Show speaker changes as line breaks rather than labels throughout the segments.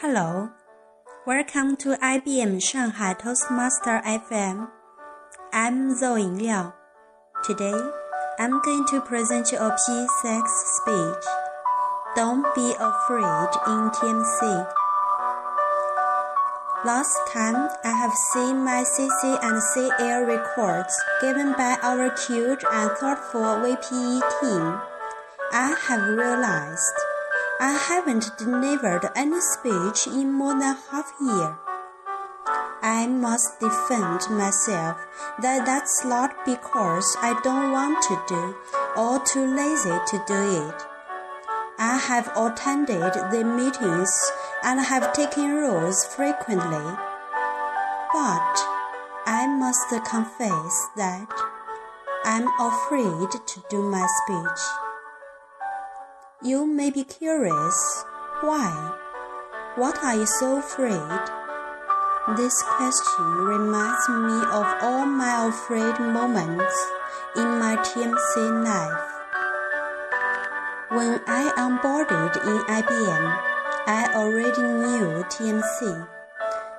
Hello, welcome to IBM Shanghai Toastmaster FM. I'm Zoe Liao. Today, I'm going to present you a P6 speech. Don't be afraid in TMC. Last time, I have seen my CC and CL records given by our cute and thoughtful VPE team. I have realized I haven't delivered any speech in more than half a year. I must defend myself that that's not because I don't want to do or too lazy to do it. I have attended the meetings and have taken roles frequently. But I must confess that I'm afraid to do my speech. You may be curious. Why? What are you so afraid? This question reminds me of all my afraid moments in my TMC life. When I onboarded in IBM, I already knew TMC,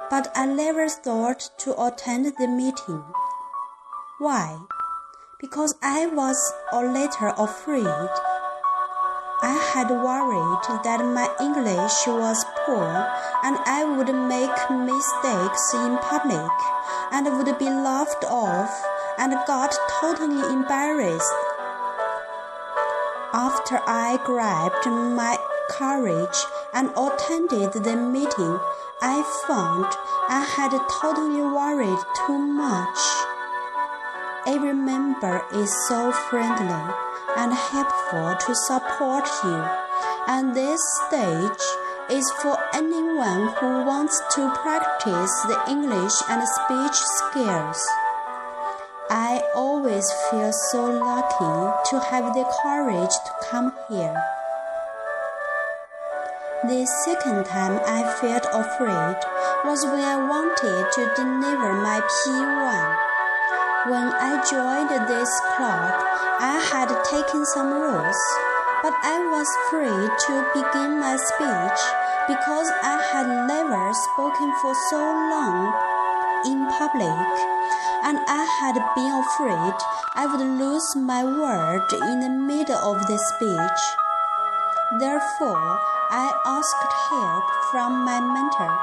but I never thought to attend the meeting. Why? Because I was a little afraid I had worried that my English was poor and I would make mistakes in public and would be laughed off and got totally embarrassed. After I grabbed my courage and attended the meeting, I found I had totally worried too much. Every member is so friendly and helpful to support you. And this stage is for anyone who wants to practice the English and speech skills. I always feel so lucky to have the courage to come here. The second time I felt afraid was when I wanted to deliver my P1. When I joined this club, I had taken some rules, but I was free to begin my speech because I had never spoken for so long in public, and I had been afraid I would lose my word in the middle of the speech. Therefore, I asked help from my mentor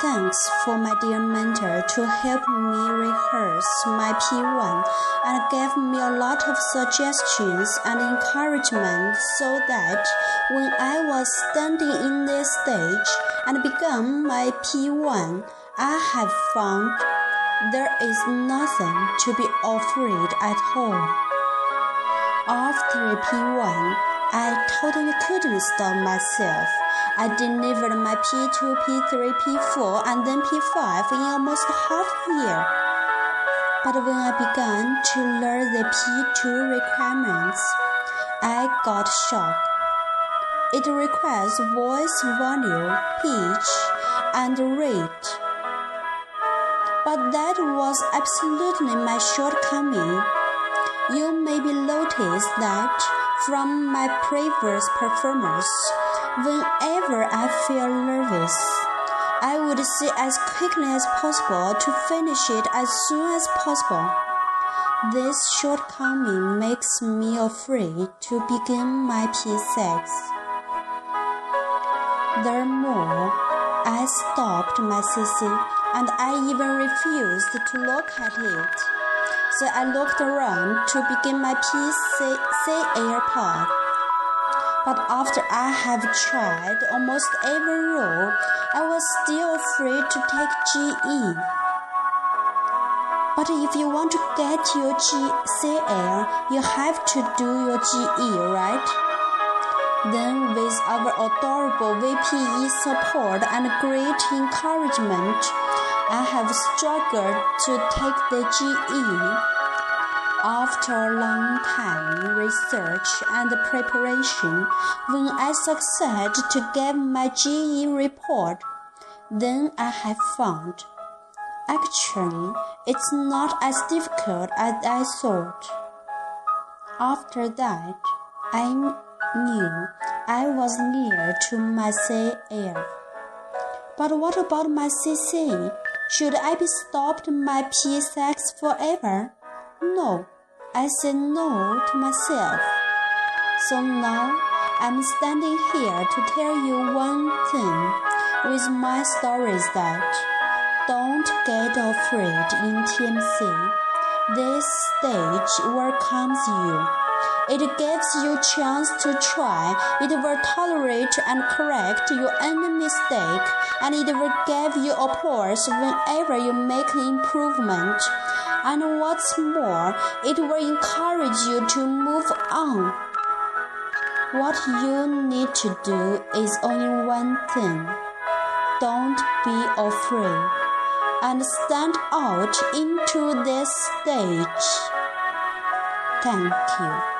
Thanks for my dear mentor to help me rehearse my P1 and gave me a lot of suggestions and encouragement so that when I was standing in this stage and began my P1, I have found there is nothing to be afraid at all. After P1, I totally couldn't stop myself I delivered my P2, P3, P4, and then P5 in almost half a year. But when I began to learn the P2 requirements, I got shocked. It requires voice volume, pitch, and rate. But that was absolutely my shortcoming. You maybe noticed that from my previous performance Whenever I feel nervous, I would say as quickly as possible to finish it as soon as possible. This shortcoming makes me afraid to begin my P6. Therefore, I stopped my CC and I even refused to look at it. So I looked around to begin my PCL part. But after I have tried almost every role, I was still afraid to take GE. But if you want to get your GCL, you have to do your GE, right? Then, with our adorable VPE support and great encouragement, I have struggled to take the GE. After a long time research and preparation, when I succeed to get my GE report, then I have found actually it's not as difficult as I thought. After that, I knew I was near to my CL. But what about my CC? Should I be stopped my P6 forever? No, I said no to myself. So now I'm standing here to tell you one thing with my stories that don't get afraid in TMC. This stage welcomes you. It gives you a chance to try. It will tolerate and correct your any mistake, and it will give you applause whenever you make an improvement. And what's more, it will encourage you to move on. What you need to do is only one thing. Don't be afraid and stand out into this stage. Thank you.